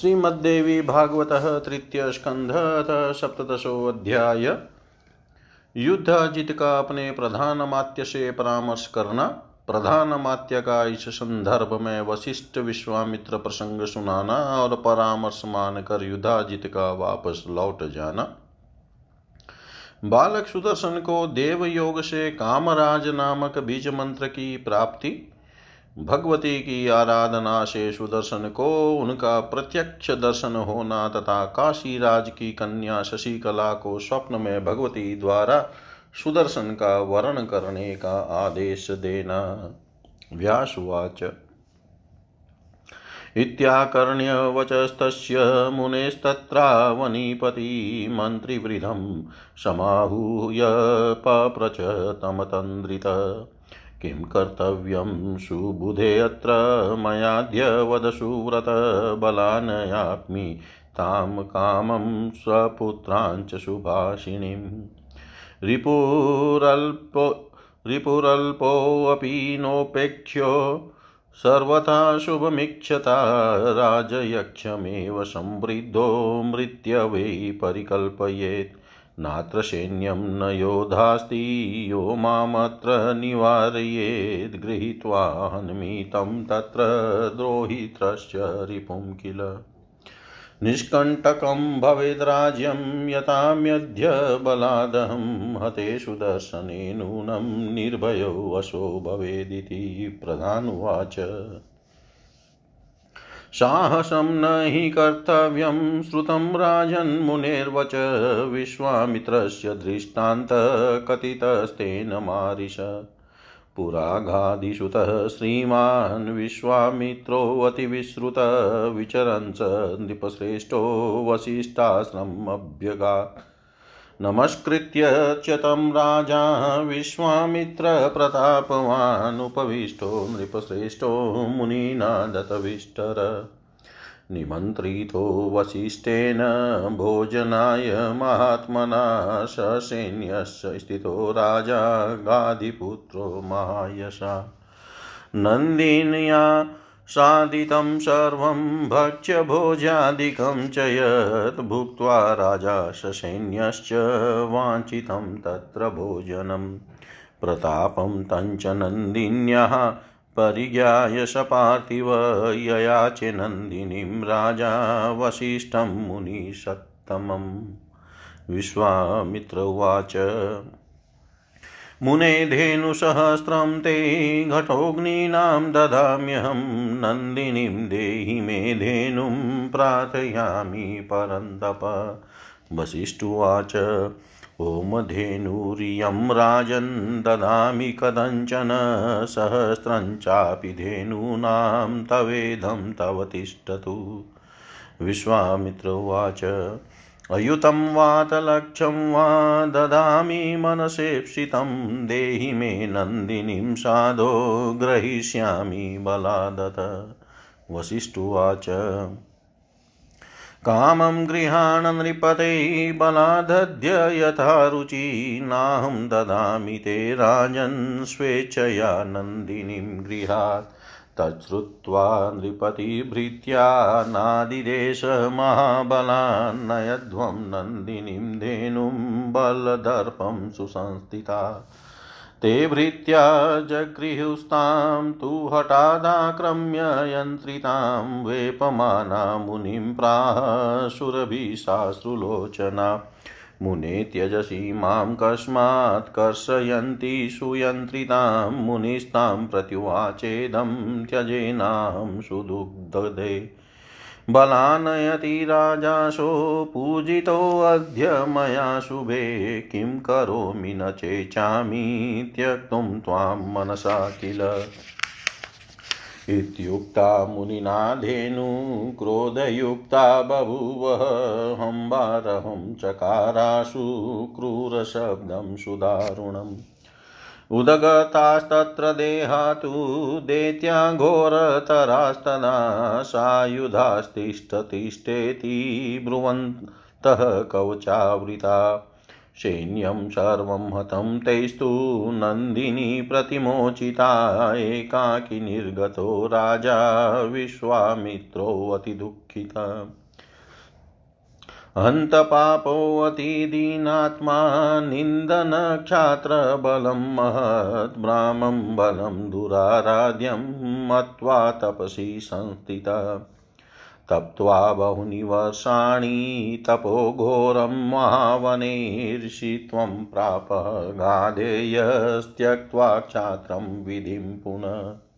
श्रीमद्देवी भागवत तृतीय स्कंध अथ युद्ध जित का अपने प्रधान मात्य से परामर्श करना प्रधान मात्य का इस संदर्भ में वशिष्ठ विश्वामित्र प्रसंग सुनाना और परामर्श मानकर युद्धाजित का वापस लौट जाना। बालक सुदर्शन को देव योग से कामराज नामक बीज मंत्र की प्राप्ति भगवती की आराधना से सुदर्शन को उनका प्रत्यक्ष दर्शन होना तथा काशीराज की कन्या शशिकला को स्वप्न में भगवती द्वारा सुदर्शन का वर्ण करने का आदेश देना। व्यासुवाच। इत्याकर्ण्य वचस्तस्य मुनेस्तत्रावनीपति मन्त्रिवृधं समाहूय पप्रच तमतन्द्रित किं कर्तव्यं सुबुधे अत्र मयाद्य वद सुव्रत बलानयाप्मि तां कामं स्वपुत्राञ्च सुभाषिणीं। रिपुरल्पो, रिपुरल्पोऽपि नोपेक्ष्यो, सर्वथा शुभमीक्षता राजयक्षमेव समृद्धो मृत्यवै परिकल्पयेत्। नात्र सैन्यं न योधास्ति, यो मामत्र निवारयेद् गृहीत्वा हन्मितं तत्र द्रोहित्रश्च रिपुं किल। निष्कण्टकं भवेद्राज्यं यताम्यद्य बलादहं, हतेषु दर्शने नूनं निर्भयो वशो भवेदिति प्रधानुवाच। साहसं न हि कर्तव्यं श्रुतं राजन्मुनेर्वच विश्वामित्रस्य दृष्टान्तकथितस्तेन मारिष। पुराघादिसुतः श्रीमान् विश्वामित्रोऽतिविश्रुत विचरन् स नृपश्रेष्ठो वसिष्ठाश्रमभ्यगात् नमस्कृत्य च तं राजा विश्वामित्रप्रतापवानुपविष्टो नृपश्रेष्ठो मुनिना दतविष्टर निमन्त्रितो वसिष्ठेन भोजनाय महात्मना ससैन्यस्य स्थितो राजा गादिपुत्रो महायशा। नन्दिन्या सादितं सर्वं भक्ष्य भोजादिकं च यत् भुक्त्वा राजा ससैन्यश्च वाञ्छितं तत्र भोजनं। प्रतापं तञ्च नन्दिन्यः परिज्ञाय सपार्थिव ययाचे नन्दिनीं राजा वसिष्ठं मुनिसत्तमम् विश्वामित्र उवाच। मुने धेनुसहस्रं ते घटोऽग्नीनां ददाम्यहं, नन्दिनीं देहि मे धेनुं प्रार्थयामि परन्तप। वसिष्ठुवाच, ॐ धेनुरियं राजन्, ददामि कदञ्चन सहस्रं चापि धेनूनां, तवेदं तव तिष्ठतु। विश्वामित्र उवाच अयुतं वातलक्षं वा ददामि मनसेप्सितं। देहि मे नन्दिनीं साधो ग्रहीष्यामि बलादत। वसिष्ठुवाच कामं गृहाण नृपते बलादद्य यथा रुचि। नाहं ददामि ते राजन् स्वेच्छया नन्दिनीं गृहात्। तच्छ्रुत्वा नृपतिभृत्या नादिदेश महाबलान्नयध्वं नन्दिनीं धेनुं बलदर्पं सुसंस्थिता। ते भृत्या जगृहुस्तां तु हठादाक्रम्य यन्त्रितां वेपमाना मुनिं प्राह सुरभिशाश्रुलोचना मुने त्यजसि माँ कस्मात् कर्षयन्ति सुयन्त्रितां मुनिस्तां प्रत्युवाचेदं त्यजेनां सुदुग्धदे। बलानयति राजाशो पूजितोऽद्य मया शुभे, किं करोमि न चेचामि त्यक्तुं त्वां मनसा किल। इत्युक्ता मुनिना धेनु क्रोधयुक्ता बभूवः हम्बारहं चकाराशु क्रूरशब्दं सुदारुणम्। उदगतास्तत्र देहातु देत्या घोरतरास्तना सायुधास्तिष्ठतिष्ठेति ब्रुवन्तः कवचावृता। सैन्यं सर्वं हतं तैस्तु नन्दिनी प्रतिमोचिता एकाकी निर्गतो राजा विश्वामित्रोऽतिदुःखिता हन्तपापोऽतिदीनात्मा निन्दनक्षात्रबलं महत् ब्राह्मं बलं दुराराध्यं मत्वा तपसि संस्थिता। तप्त्वा बहूनि वर्षाणि तपो घोरं महावनेर्षित्वं प्राप गाधेयस्त्यक्त्वा क्षात्रं विधिं पुनः।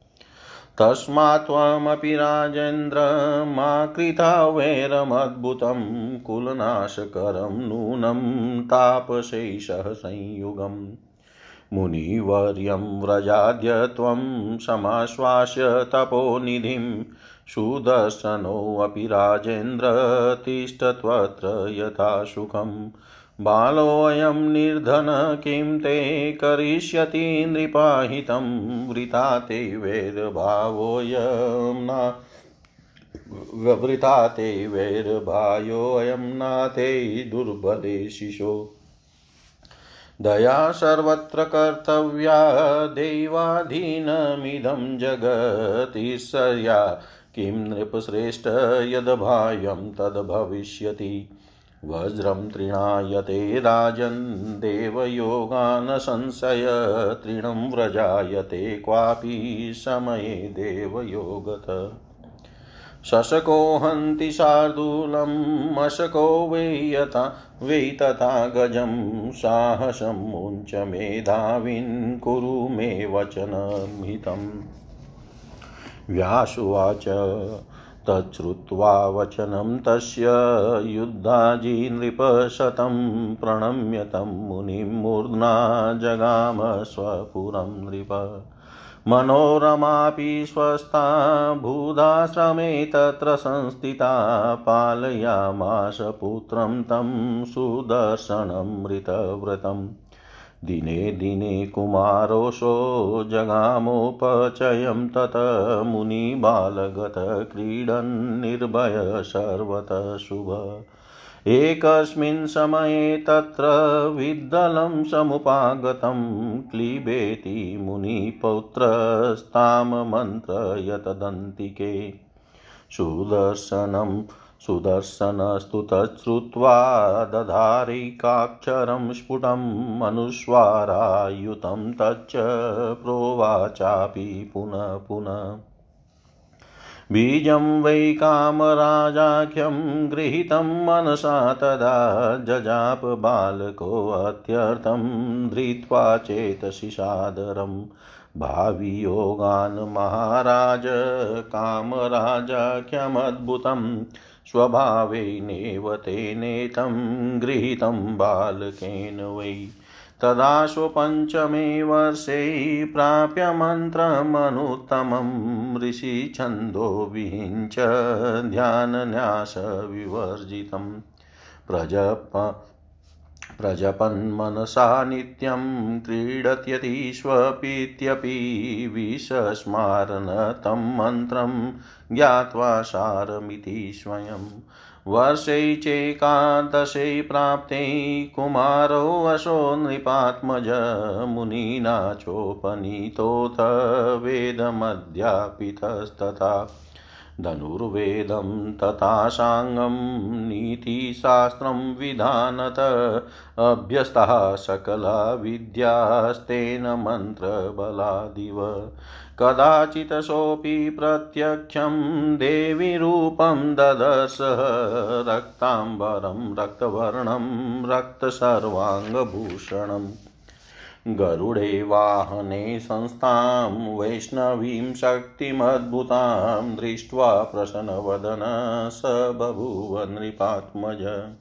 तस्मात् त्वमपि राजेन्द्र, मा कृता वैरमद्भुतं कुलनाशकरं नूनं तापशैषः संयुगम्। मुनिवर्यं व्रजाद्य त्वं समाश्वास्य तपोनिधिं सुदर्शनोऽपि राजेन्द्र तिष्ठत्वत्र यथा सुखम् बालोऽयं निर्धन किं ते करिष्यति नृपाहितं, वृथा ते वैरभावोऽयं न। वृथा ते वैरभायोऽयं नाते दुर्बले शिशो दया सर्वत्र कर्तव्या, दैवाधीनमिदं जगतीश्वर्या किं नृपश्रेष्ठ यद्भाव्यं तद्भविष्यति वज्रं तृणायते राजन् देवयोगान् संशय तृणं व्रजायते क्वापि समये देवयोगत। शशको हन्ति शार्दूलम् अशको वेयता यथा वै तथा गजं, साहसं मुञ्च मेधाविन् कुरु मे वचनमितं व्यासुवाच। तच्छ्रुत्वा वचनं तस्य युद्धाजीनृपशतं प्रणम्य तं मुनिं मूर्ध्ना जगाम स्वपुरं नृप। मनोरमापि स्वस्था भूधाश्रमे तत्र संस्थिता पालयामास पुत्रं तं सुदर्शनमृतव्रतम् दिने दिने कुमारोऽशो जगामोपचयं तत मुनिबालगत क्रीडन् निर्भय सर्वतः शुभ। एकस्मिन् समये तत्र विद्दलं समुपागतं क्लीबेति मुनिपौत्रस्तां मन्त्रयतदन्तिके सुदर्शनं सुदर्शनस्तु तच्छ्रुत्वा दधारिकाक्षरं स्फुटम् अनुस्वारायुतं तच्च प्रोवाचापि पुनः पुनः। बीजं वै कामराजाख्यं गृहीतं मनसा तदा जजाप बालकोऽत्यर्थं धृत्वा चेतसि सादरम् भावियोगान् महाराज कामराजाख्यमद्भुतम् स्वभावेनेव तेनेतं गृहीतं बालकेन वै। तदा स्वपञ्चमे वर्षे प्राप्य मन्त्रमनुत्तमं ऋषिछन्दो विहिञ्च ध्यानन्यासविवर्जितं। प्रजप प्रजपन्मनसा नित्यं क्रीडत्यतीष्वपीत्यपि विषस्मारन तं मन्त्रं ज्ञात्वा सारमिति स्वयं। वर्षे चैकादशे प्राप्ते कुमारोऽशो नृपात्मज मुनिना चोपनीतोऽथ वेदमध्यापितस्तथा। धनुर्वेदं तथा साङ्गं नीतिशास्त्रं विधानत अभ्यस्तः सकला विद्यास्तेन मन्त्रबलादिव। कदाचित् सोऽपि प्रत्यक्षं देवी रूपं ददर्शः रक्ताम्बरं, रक्तवर्णं, रक्तसर्वाङ्गभूषणम्। गरुडे वाहने संस्थां, वैष्णवीं शक्तिमद्भुतां दृष्ट्वा प्रसन्नवदन स बभूव नृपात्मज।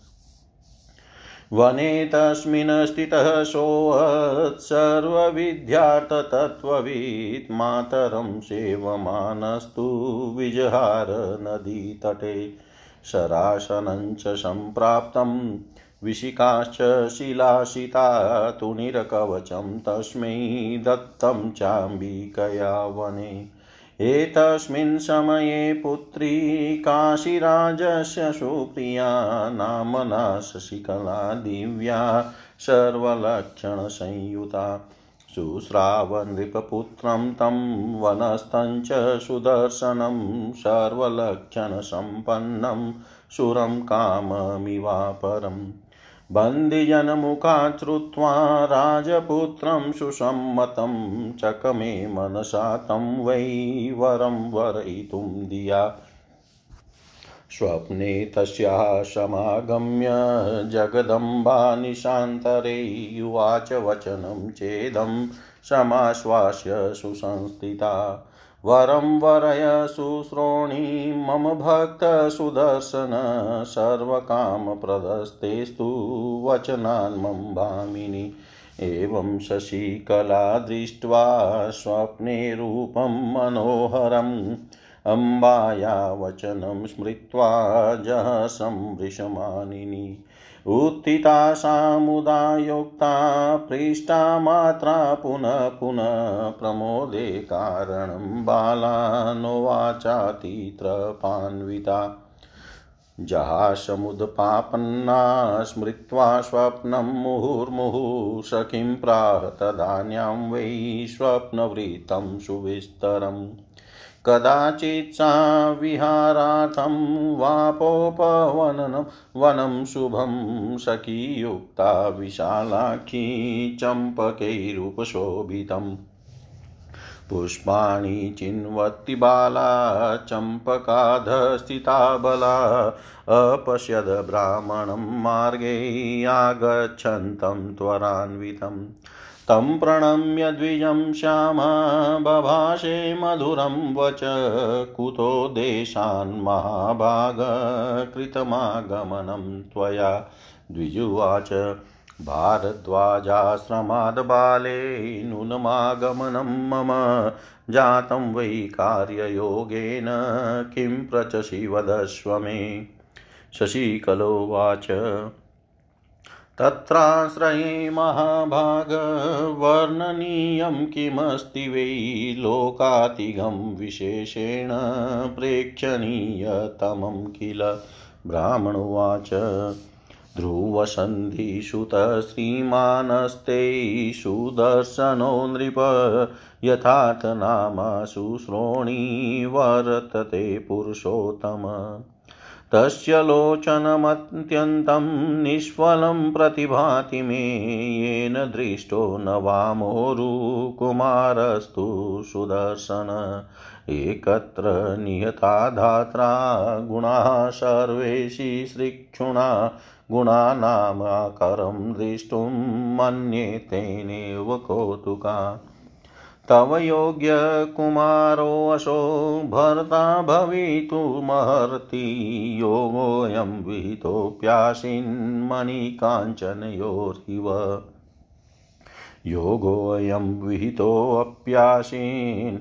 वने तस्मिन् स्थितः सोऽत्सर्वविद्यार्थतत्त्ववित् मातरं सेवमानस्तु विजहार नदीतटे। शरासनं च सम्प्राप्तम् विशिकाश्च शिलाशिता तुनिरकवचं तस्मै दत्तं चाम्बिकया वने। एतस्मिन् समये पुत्री काशीराजस्य सुप्रिया नामना शशिकला दिव्या सर्वलक्षणसंयुता। शुश्रावनृपपुत्रं तं वनस्थं च सुदर्शनं सर्वलक्षणसम्पन्नं सुरं काममिवापरम्। बन्दिजनमुखात् श्रुत्वा राजपुत्रं सुसम्मतं चकमे मनसा तं वै वरं वरयितुं दिया। स्वप्ने तस्याः समागम्य जगदम्बा निशान्तरे उवाच वचनं चेदं समाश्वास्य सुसंस्थिता। वरं वरय शुश्रोणि मम भक्तसुदर्शन सर्वकामप्रदस्तेस्तु वचनान् मम भामिनि एवं शशिकला दृष्ट्वा स्वप्ने रूपं मनोहरम् अम्बाया वचनं स्मृत्वा वृषमानिनी उत्थिता सामुदायुक्ता पृष्टा मात्रा पुनः पुनः प्रमोदे कारणं बालानोवाचातित्रपान्विता। जहासमुदपापन्ना स्मृत्वा स्वप्नं मुहुर्मुहुः सखीं प्राह तदान्यां वै स्वप्नवृत्तं सुविस्तरम्। कदाचित् सा विहारार्थं वापोपवनं वनं शुभं सखीयुक्ता विशालाक्षी चम्पकैरुपशोभितम् पुष्पाणि चिन्वति बाला, चम्पकाधस्थिता बला, अपश्यद ब्राह्मणं मार्गे आगच्छन्तं त्वरान्वितम् तं प्रणम्य द्विजं श्यामा बभाषे मधुरं वच कुतो देशान्महाभागकृतमागमनं त्वया। द्विजुवाच, भारद्वाजाश्रमाद्बाले नूनमागमनं मम जातं वै कार्ययोगेन किं प्रचसि वदस्व मे शशिकलोवाच तत्राश्रये महाभागवर्णनीयं किमस्ति वै लोकातिगं विशेषेण प्रेक्षणीयतमं किल? ब्राह्मणोवाच। ध्रुवसन्धिसुतश्रीमानस्ते सुदर्शनो नृप। यथार्थनामा शुश्रोणी वर्तते पुरुषोत्तम। तस्य लोचनमत्यन्तं निष्फलं प्रतिभाति मे येन दृष्टो न वामोरुकुमारस्तु सुदर्शन। एकत्र नियता धात्रा गुणाः सर्वेशि सृक्षुणा गुणानामाकरं द्रष्टुं मन्ये तेनेव कौतुका। तव योग्यकुमारोऽसो भर्ता भवितुमहर्ति योगोऽयं विहितोऽप्यासीन्मणिकाञ्चनयोरिव। योगोऽयं विहितोऽप्यासीन्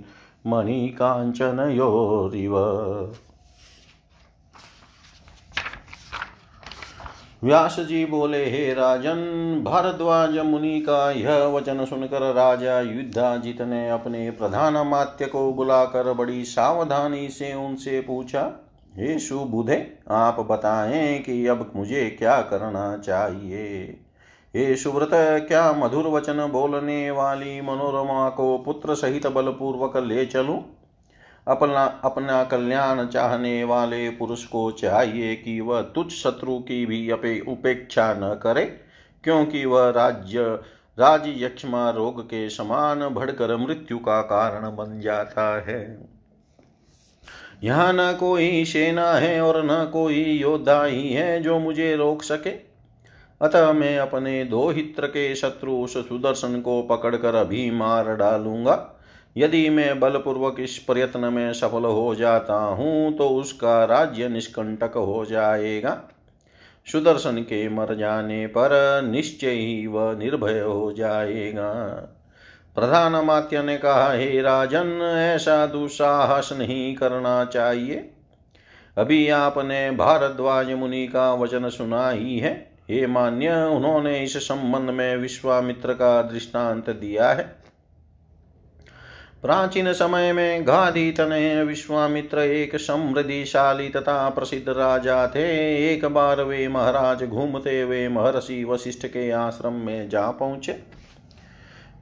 व्यास जी बोले, हे राजन, भारद्वाज मुनि का यह वचन सुनकर राजा युद्धाजित ने अपने प्रधान मात्य को बुलाकर बड़ी सावधानी से उनसे पूछा, हे सुबुधे, आप बताएँ कि अब मुझे क्या करना चाहिए? हे सुव्रत, क्या मधुर वचन बोलने वाली मनोरमा को पुत्र सहित बलपूर्वक ले चलूँ? अपना अपना कल्याण चाहने वाले पुरुष को चाहिए कि वह तुच्छ शत्रु की भी अपे, उपेक्षा न करे, क्योंकि वह राज्य, राज यक्षमा रोग के समान भड़कर मृत्यु का कारण बन जाता है। यहाँ न कोई सेना है और न कोई योद्धा ही है जो मुझे रोक सके। अतः मैं अपने दो हित्र के शत्रु उस सुदर्शन को पकड़कर अभी मार डालूँगा। यदि मैं बलपूर्वक इस प्रयत्न में सफल हो जाता हूँ तो उसका राज्य निष्कंटक हो जाएगा। सुदर्शन के मर जाने पर निश्चय ही वह निर्भय हो जाएगा। प्रधान मात्य ने कहा, हे राजन, ऐसा दुस्साहस नहीं करना चाहिए। अभी आपने भारद्वाज मुनि का वचन सुना ही है। हे मान्य, उन्होंने इस संबंध में विश्वामित्र का दृष्टांत दिया है। प्राचीन समय में गाधी तनय विश्वामित्र एक समृद्धिशाली तथा प्रसिद्ध राजा थे। एक बार वे महाराज घूमते हुए महर्षि वशिष्ठ के आश्रम में जा पहुँचे।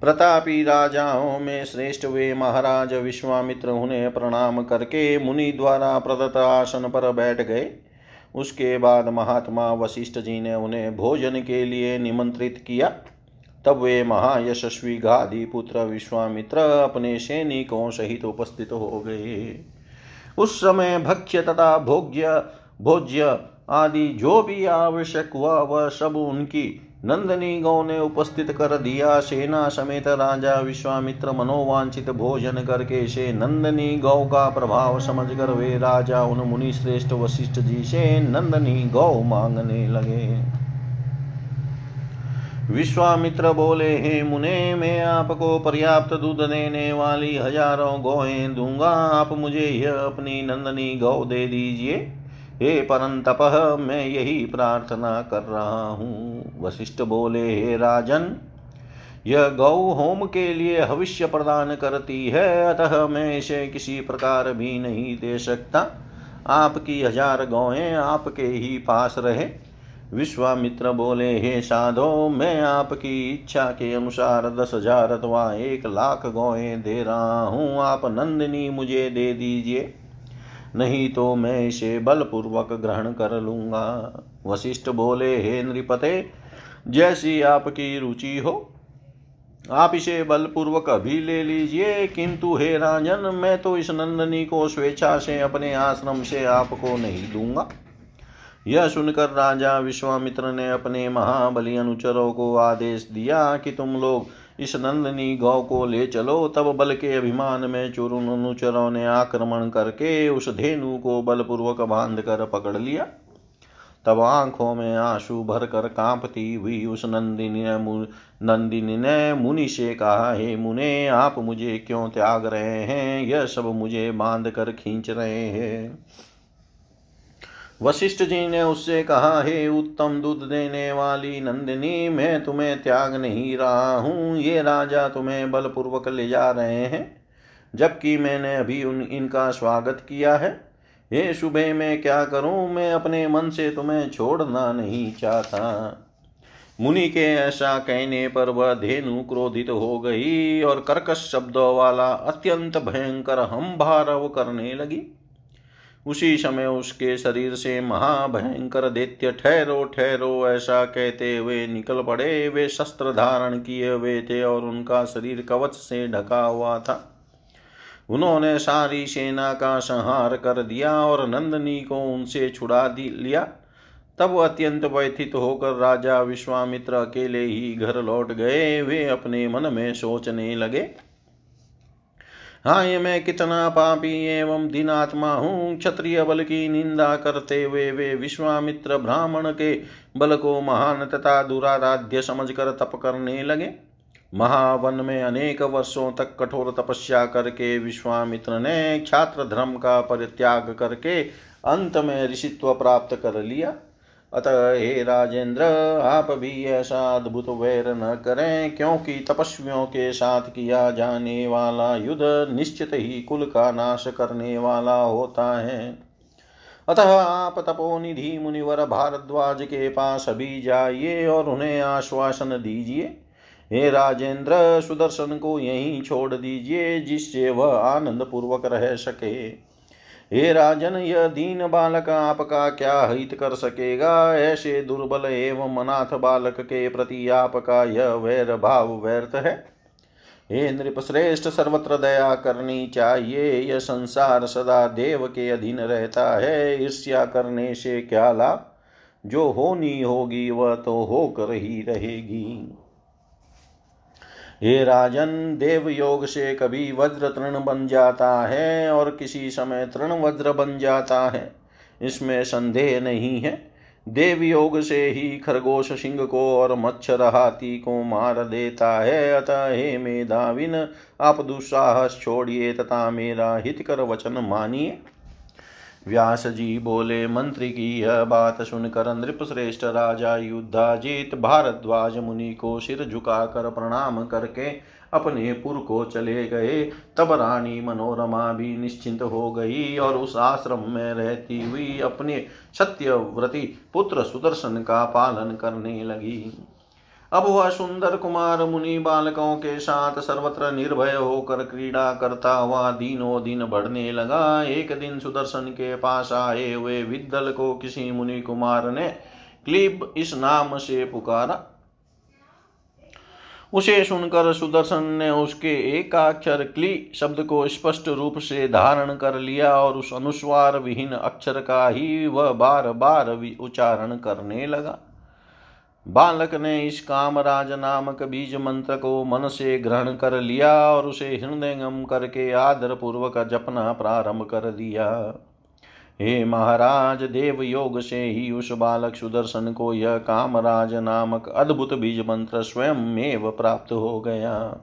प्रतापी राजाओं में श्रेष्ठ वे महाराज विश्वामित्र उन्हें प्रणाम करके मुनि द्वारा प्रदत्त आसन पर बैठ गए। उसके बाद महात्मा वशिष्ठ जी ने उन्हें भोजन के लिए निमंत्रित किया। तब वे महायशस्वी गाधी पुत्र विश्वामित्र अपने सैनिकों सहित उपस्थित हो गए। उस समय भक्ष्य तथा भोग्य, भोज्य आदि जो भी आवश्यक हुआ, वह सब उनकी नंदनी गौ ने उपस्थित कर दिया। सेना समेत राजा विश्वामित्र मनोवांचित भोजन करके से नंदनी गौ का प्रभाव समझकर वे राजा उन मुनि श्रेष्ठ वशिष्ठ जी से नंदनी गौ मांगने लगे। विश्वामित्र बोले, हे मुने, मैं आपको पर्याप्त दूध देने वाली हज़ारों गौएँ दूँगा। आप मुझे यह अपनी नंदनी गौ दे दीजिए। हे परम परंतप, मैं यही प्रार्थना कर रहा हूँ। वशिष्ठ बोले, हे राजन, यह गौ होम के लिए भविष्य प्रदान करती है, अतः मैं इसे किसी प्रकार भी नहीं दे सकता। आपकी हज़ार गौएँ आपके ही पास रहे। विश्वामित्र बोले, हे साधो, मैं आपकी इच्छा के अनुसार दस हज़ार अथवा एक लाख गौएँ दे रहा हूँ। आप नंदिनी मुझे दे दीजिए, नहीं तो मैं इसे बलपूर्वक ग्रहण कर लूँगा। वशिष्ठ बोले, हे नृपते, जैसी आपकी रुचि हो, आप इसे बलपूर्वक अभी ले लीजिए। किंतु हे राजन, मैं तो इस नंदनी को स्वेच्छा से अपने आश्रम से आपको नहीं दूँगा। यह सुनकर राजा विश्वामित्र ने अपने महाबली अनुचरों को आदेश दिया कि तुम लोग इस नंदनी गौ को ले चलो। तब बल के अभिमान में चुरुन अनुचरों ने आक्रमण करके उस धेनु को बलपूर्वक बाँध कर पकड़ लिया। तब आँखों में आँसू भर कर कांपती हुई उस नंदिनी ने नंदिनी ने मुनि से कहा, हे मुने, आप मुझे क्यों त्याग रहे हैं? यह सब मुझे बाँध कर खींच रहे हैं। वशिष्ठ जी ने उससे कहा, हे उत्तम दूध देने वाली नंदिनी, मैं तुम्हें त्याग नहीं रहा हूँ। ये राजा तुम्हें बलपूर्वक ले जा रहे हैं, जबकि मैंने अभी उन, इनका स्वागत किया है। हे सुबह मैं क्या करूँ? मैं अपने मन से तुम्हें छोड़ना नहीं चाहता। मुनि के ऐसा कहने पर वह धेनु क्रोधित हो गई और कर्कश शब्दों वाला अत्यंत भयंकर हम भारव करने लगी। उसी समय उसके शरीर से महाभयंकर दैत्य ठहरो ठहरो, ऐसा कहते हुए निकल पड़े। वे शस्त्र धारण किए हुए थे और उनका शरीर कवच से ढका हुआ था। उन्होंने सारी सेना का संहार कर दिया और नंदनी को उनसे छुड़ा दी, लिया। तब अत्यंत व्यथित होकर राजा विश्वामित्र अकेले ही घर लौट गए। वे अपने मन में सोचने लगे हाँ ये मैं कितना पापी एवं दिनात्मा हूँ। क्षत्रिय बल की निंदा करते हुए वे विश्वामित्र ब्राह्मण के बल को महान तथा दुराराध्य समझकर तप करने लगे। महावन में अनेक वर्षों तक कठोर तपस्या करके विश्वामित्र ने छात्र धर्म का परित्याग करके अंत में ऋषित्व प्राप्त कर लिया। अतः हे राजेंद्र, आप भी ऐसा अद्भुत वैर न करें, क्योंकि तपस्वियों के साथ किया जाने वाला युद्ध निश्चित ही कुल का नाश करने वाला होता है। अतः आप तपोनिधि मुनिवर भारद्वाज के पास अभी जाइए और उन्हें आश्वासन दीजिए। हे राजेंद्र, सुदर्शन को यहीं छोड़ दीजिए, जिससे वह आनंद पूर्वक रह सके। हे राजन, यह दीन बालक आपका क्या हित कर सकेगा? ऐसे दुर्बल एवं अनाथ बालक के प्रति आपका यह वैर भाव व्यर्थ है। हे नृप श्रेष्ठ, सर्वत्र दया करनी चाहिए। यह संसार सदा देव के अधीन रहता है। ईर्ष्या करने से क्या लाभ? जो होनी होगी, वह तो होकर ही रहेगी। हे राजन देव योग से कभी वज्र तृण बन जाता है और किसी समय तृण वज्र बन जाता है। इसमें संदेह नहीं है। देव योग से ही खरगोश सिंह को और मच्छर हाथी को मार देता है। अतः हे मेधाविन, आप दुस्साहस छोड़िए तथा मेरा हितकर वचन मानिए। व्यास जी बोले, मंत्री की यह बात सुनकर नृप श्रेष्ठ राजा युद्धाजीत भारद्वाज मुनि को सिर झुकाकर प्रणाम करके अपने पुर को चले गए। तब रानी मनोरमा भी निश्चिंत हो गई और उस आश्रम में रहती हुई अपने सत्यव्रती पुत्र सुदर्शन का पालन करने लगी। अब वह सुंदर कुमार मुनि बालकों के साथ सर्वत्र निर्भय होकर क्रीड़ा करता हुआ दिनों दिन बढ़ने लगा। एक दिन सुदर्शन के पास आए हुए विद्दल को किसी मुनि कुमार ने क्लीब इस नाम से पुकारा। उसे सुनकर सुदर्शन ने उसके एकाक्षर क्ली शब्द को स्पष्ट रूप से धारण कर लिया और उस अनुस्वार विहीन अक्षर का ही वह बार बार उच्चारण करने लगा। बालक ने इस कामराज नामक बीज मंत्र को मन से ग्रहण कर लिया और उसे हृदयंगम करके आदर पूर्वक जपना प्रारंभ कर दिया। हे महाराज देव योग से ही उस बालक सुदर्शन को यह कामराज नामक अद्भुत बीज मंत्र स्वयं में प्राप्त हो गया।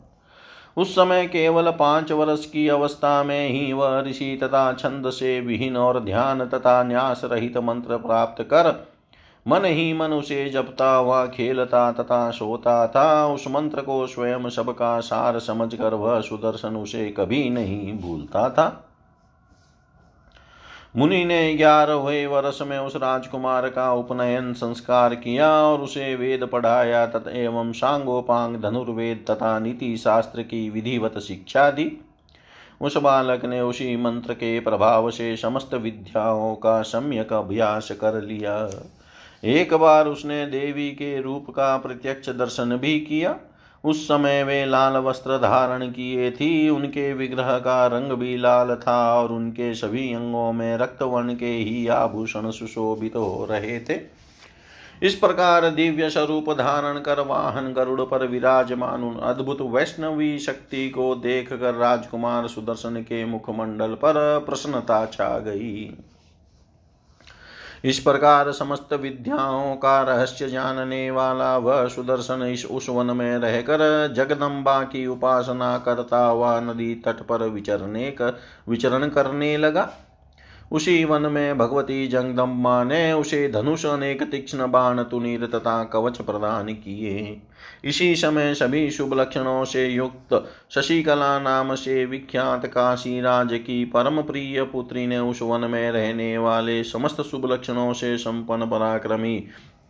उस समय केवल पाँच वर्ष की अवस्था में ही वह ऋषि तथा छंद से विहीन और ध्यान तथा न्यास रहित मंत्र प्राप्त कर मन ही मन उसे जपता हुआ खेलता तथा सोता था। उस मंत्र को स्वयं सबका सार समझकर वह सुदर्शन उसे कभी नहीं भूलता था। मुनि ने ग्यारहवें वर्ष में उस राजकुमार का उपनयन संस्कार किया और उसे वेद पढ़ाया तथा एवं सांगोपांग, धनुर्वेद तथा नीति शास्त्र की विधिवत शिक्षा दी। उस बालक ने उसी मंत्र के प्रभाव से समस्त विद्याओं का सम्यक अभ्यास कर लिया। एक बार उसने देवी के रूप का प्रत्यक्ष दर्शन भी किया। उस समय वे लाल वस्त्र धारण किए थी। उनके विग्रह का रंग भी लाल था और उनके सभी अंगों में रक्त वर्ण के ही आभूषण सुशोभित तो हो रहे थे। इस प्रकार दिव्य स्वरूप धारण कर वाहन गरुड़ पर विराजमान उन अद्भुत वैष्णवी शक्ति को देख कर राजकुमार सुदर्शन के मुखमंडल पर प्रसन्नता छा गई। इस प्रकार समस्त विद्याओं का रहस्य जानने वाला वह सुदर्शन इस उस वन में रहकर जगदम्बा की उपासना करता हुआ नदी तट पर विचरने कर विचरण करने लगा। उसी वन में भगवती जगदम्बा ने उसे धनुष अनेक तीक्ष्ण बाण, तुनीर तथा कवच प्रदान किए। इसी समय सभी शुभ लक्षणों से युक्त शशिकला नाम से विख्यात काशी राज की परम प्रिय पुत्री ने उस वन में रहने वाले समस्त शुभ लक्षणों से संपन्न पराक्रमी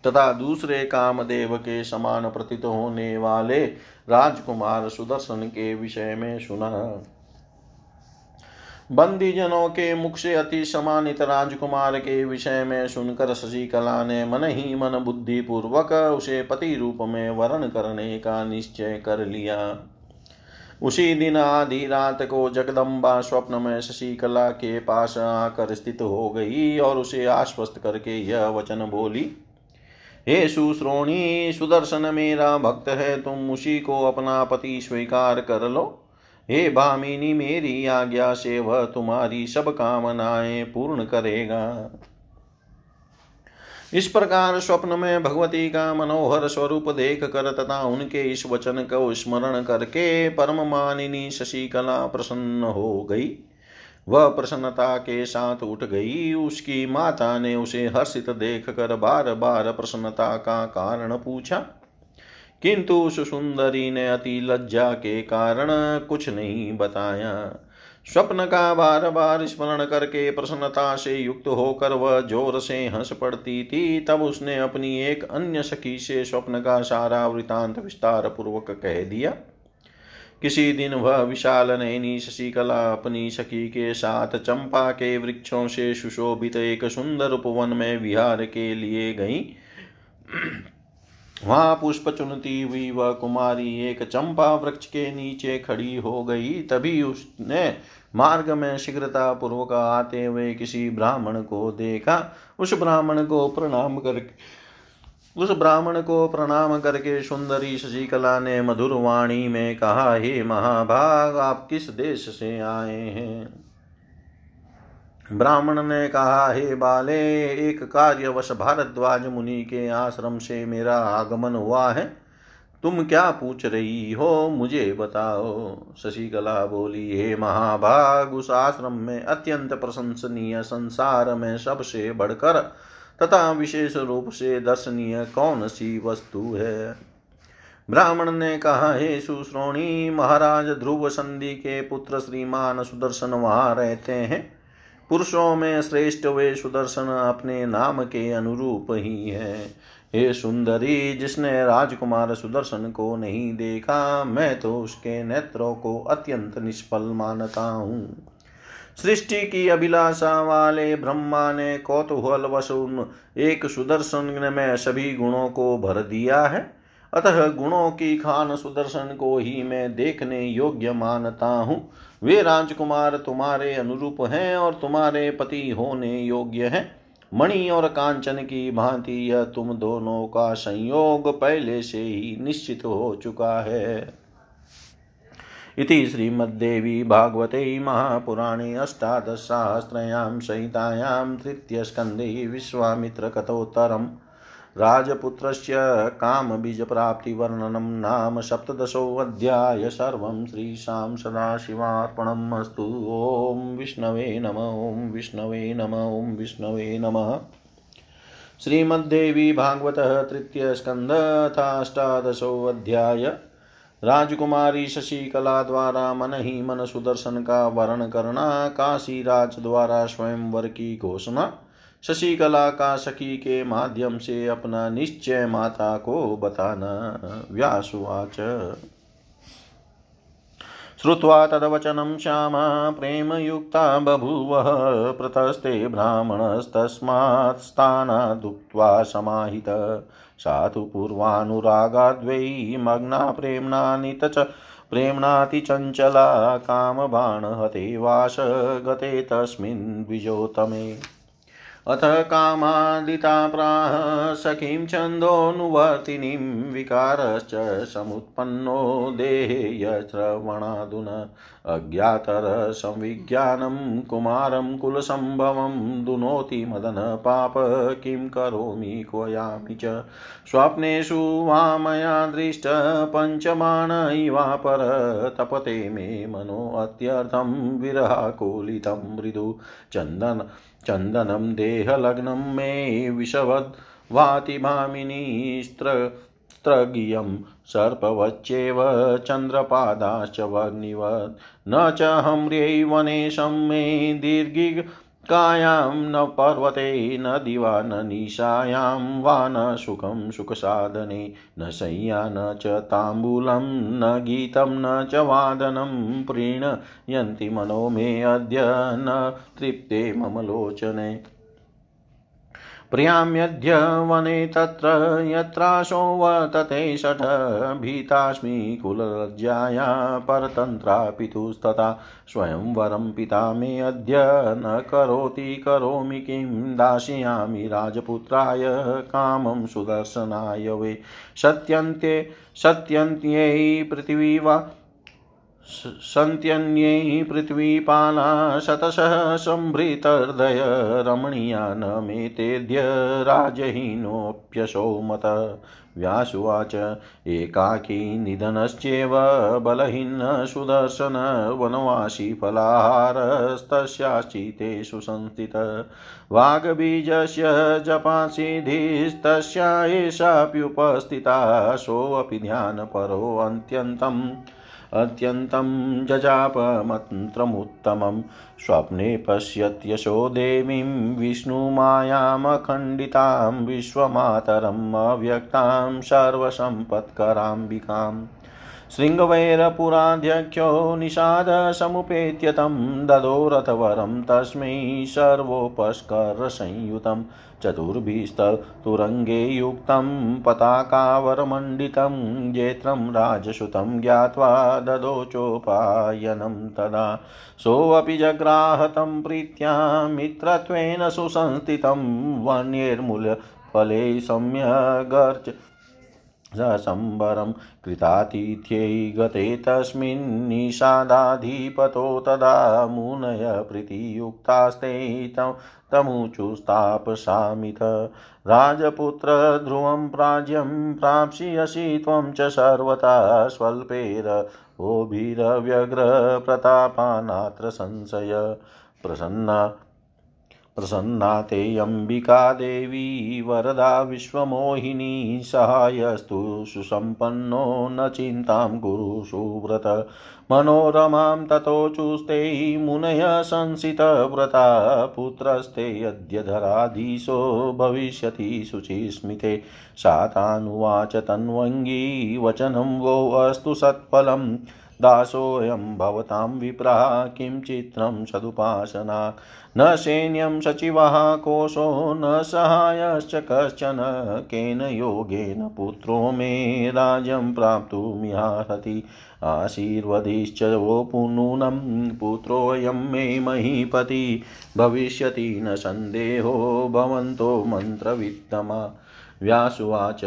तथा दूसरे कामदेव के समान प्रतीत होने वाले राजकुमार सुदर्शन के विषय में सुना। बंदी जनों के मुख से अति सम्मानित राजकुमार के विषय में सुनकर शशिकला ने मन ही मन बुद्धि पूर्वक उसे पति रूप में वर्ण करने का निश्चय कर लिया। उसी दिन आधी रात को जगदम्बा स्वप्न में शशिकला के पास आकर स्थित हो गई और उसे आश्वस्त करके यह वचन बोली, हे सुश्रोणी, सुदर्शन मेरा भक्त है, तुम उसी को अपना पति स्वीकार कर लो। हे भामिनी, मेरी आज्ञा से वह तुम्हारी सब कामनाएँ पूर्ण करेगा। इस प्रकार स्वप्न में भगवती का मनोहर स्वरूप देख कर तथा उनके इस वचन को स्मरण करके परम मानिनी शशिकला प्रसन्न हो गई। वह प्रसन्नता के साथ उठ गई। उसकी माता ने उसे हर्षित देख कर बार बार प्रसन्नता का कारण पूछा। किंतु उस सुंदरी ने अति लज्जा के कारण कुछ नहीं बताया। स्वप्न का बार बार स्मरण करके प्रसन्नता से युक्त होकर वह ज़ोर से हंस पड़ती थी, तब उसने अपनी एक अन्य सखी से स्वप्न का सारा वृतांत विस्तार पूर्वक कह दिया। किसी दिन वह विशाल नैनी शशिकला अपनी सखी के साथ चंपा के वृक्षों से सुशोभित एक सुंदर उपवन में विहार के लिए गई। वहाँ पुष्प चुनती हुई वह कुमारी एक चंपा वृक्ष के नीचे खड़ी हो गई। तभी उसने मार्ग में शीघ्रता पूर्वक आते हुए किसी ब्राह्मण को देखा। उस ब्राह्मण को प्रणाम करके उस ब्राह्मण को प्रणाम करके सुंदरी शशिकला ने मधुर वाणी में कहा, हे महाभाग, आप किस देश से आए हैं? ब्राह्मण ने कहा, हे बाले, एक कार्यवश भारद्वाज मुनि के आश्रम से मेरा आगमन हुआ है। तुम क्या पूछ रही हो, मुझे बताओ। शशिकला बोली, हे महाभाग, उस आश्रम में अत्यंत प्रशंसनीय संसार में सबसे बढ़कर तथा विशेष रूप से दर्शनीय कौन सी वस्तु है? ब्राह्मण ने कहा, हे सुश्रोणी, महाराज ध्रुव संधि के पुत्र श्रीमान सुदर्शन वहाँ रहते हैं। पुरुषों में श्रेष्ठ वे सुदर्शन अपने नाम के अनुरूप ही है। हे सुंदरी, जिसने राजकुमार सुदर्शन को नहीं देखा, मैं तो उसके नेत्रों को अत्यंत निष्फल मानता हूँ। सृष्टि की अभिलाषा वाले ब्रह्मा ने कौतूहल वश एक सुदर्शन में सभी गुणों को भर दिया है। अतः गुणों की खान सुदर्शन को ही मैं देखने योग्य मानता हूँ। वे राजकुमार तुम्हारे अनुरूप हैं और तुम्हारे पति होने योग्य हैं। मणि और कांचन की भांति यह तुम दोनों का संयोग पहले से ही निश्चित हो चुका है। इति श्रीमद्देवी भागवते महापुराणे अष्टादशसहस्रयां संहितायां तृतीयस्कन्धे विश्वामित्रकथोत्तरम्। राजपुत्रस्य कामबीजप्राप्तिवर्णनं नाम सप्तदशोऽध्याय सर्वं श्रीशां सदाशिवार्पणम् अस्तु। ॐ विष्णवे नम, ॐ विष्णवे नम, ॐ विष्णवे नमः। श्रीमद्देवी भागवत तृतीय स्कंद अष्टादशोऽध्याय। राजकुमारी शशिकला द्वारा मन ही मन सुदर्शन का वर्ण करना काशी राज द्वारा स्वयंवर की घोषणा। शशिकला का सखी के माध्यम से अपना निश्चय माता को बताना। व्यासुवाच श्रुत्वा तदवचनं श्यामा प्रेमयुक्ता बभूवः प्रतस्ते ब्राह्मणस्तस्मात् स्थानादुक्त्वा समाहित। सा तु पूर्वानुरागाद्वै मग्ना प्रेम्णा च प्रेम्णातिचञ्चला कामबाणहते वास गते तस्मिन् द्विजोतमे। अथ कामादिता प्राह सखीं छन्दोऽनुवर्तिनीं विकारश्च समुत्पन्नो देहे यश्रवणादुन अज्ञातरसंविज्ञानं कुमारं कुलसम्भवं दुनोति मदन पाप किं करोमि क्वयामि च स्वप्नेषु वा मया दृष्ट पञ्चमाण इवापर तपते मे मनोऽत्यर्थं विरहाकुलितं मृदु चन्दन चन्दनं देहलग्नं मे विषवद् वाति भामिनीस्त्रगियं सर्पवच्चेव चन्द्रपादाश्च वग्निवत् न च हम्र्यैवनेशं मे दीर्घि कायां न पर्वते, न दिवा न निशायां वा न सुखं, सुखसाधने, न शय्या न च ताम्बूलं, न गीतं, न च वादनं, प्रीणयन्ति मनो मे अद्य न तृप्ते मम लोचने। प्रियाम्यद्य वने तत्र यत्राशो वर्तते षट् भीतास्मि कुललज्जाया परतन्त्रा पितुस्तथा स्वयंवरं पिता मे अद्य न करोति, करोमि किं? दास्यामि राजपुत्राय कामं सुदर्शनाय वे। सत्यन्ते सत्यन्त्यै पृथिवी वा सन्त्यन्यै पृथ्वीपाला शतशः सम्भृतहृदय रमणीया न मेतेद्य राजहीनोऽप्यशो मत व्यासुवाच, एकाकी निधनश्चेव बलहीन सुदर्शन वनवासी फलाहारस्तस्याश्चितेषु संस्थित वाग्बीजस्य जपासिधिस्तस्या एषाप्युपस्थिता सोऽपि ध्यानपरो अत्यन्तम्। अत्यन्तं जजापमन्त्रमुत्तमं स्वप्ने पश्यत्यशो देवीं विष्णुमायामखण्डितां विश्वमातरम् अव्यक्तां सर्वसम्पत्कराम्बिकाम्। शृङ्गवैरपुराध्यक्षो निषादसमुपेत्य तं ददो रथवरं तस्मै सर्वोपस्करसंयुतं चतुर्भिस्तुरङ्गे युक्तं पताकावरमण्डितं जेत्रं राजसुतं ज्ञात्वा ददोचोपायनं तदा सोऽपि जग्राहतं प्रीत्या मित्रत्वेन सुसंस्थितं वन्यैर्मूलफले सम्यगर्च सशम्बरं कृतातिथ्यै गते तस्मिन्निषादाधिपतो तदा मुनय प्रीतियुक्तास्ते तमुचुस्तापसामिथ। राजपुत्र ध्रुवं प्राज्यं प्राप्स्यसि त्वं च सर्वथा स्वल्पेरवोभिरव्यग्रप्रतापानात्र संशय। प्रसन्ना प्रसन्ना ते देवी, वरदा विश्वमोहिनी, सहायस्तु सुसम्पन्नो न चिन्तां कुरु सुव्रत। मनोरमां ततोचुस्ते मुनय संसितव्रता पुत्रस्ते अद्य धराधीशो भविष्यति शुचिस्मिते। सातानुवाच तन्वङ्गी, वचनं वो अस्तु सत्फलम्। दासोऽयं भवतां विप्रा किं चित्रं सदुपासना न सैन्यं सचिवः कोशो न सहायश्च कश्चन, केन योगेन पुत्रो मे राज्यं प्राप्तुमिहार्हति आशीर्वदिश्च वो पुनूनं पुत्रोऽयं मे महीपति। भविष्यति न सन्देहो, भवन्तो मन्त्रवित्तमा। व्यासुवाच।